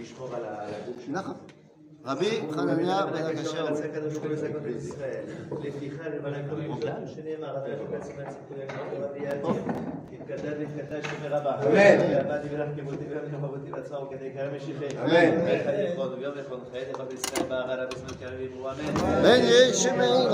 לשמור על הגוף שלו. נכון. רבי חנניה בן רק הקשר. שאומר על שנאמר, רבי יעקב בעצמם סיפורי רבי יעקב. תתקדש ותתקדש רבה. אמן. ועבדתי ולך כמותי ולך כמותי לעצמם וכדי קרא משיחי. אמן. ויום יכון חיי לך בישראל בהרעלה בזמן קרב אמן.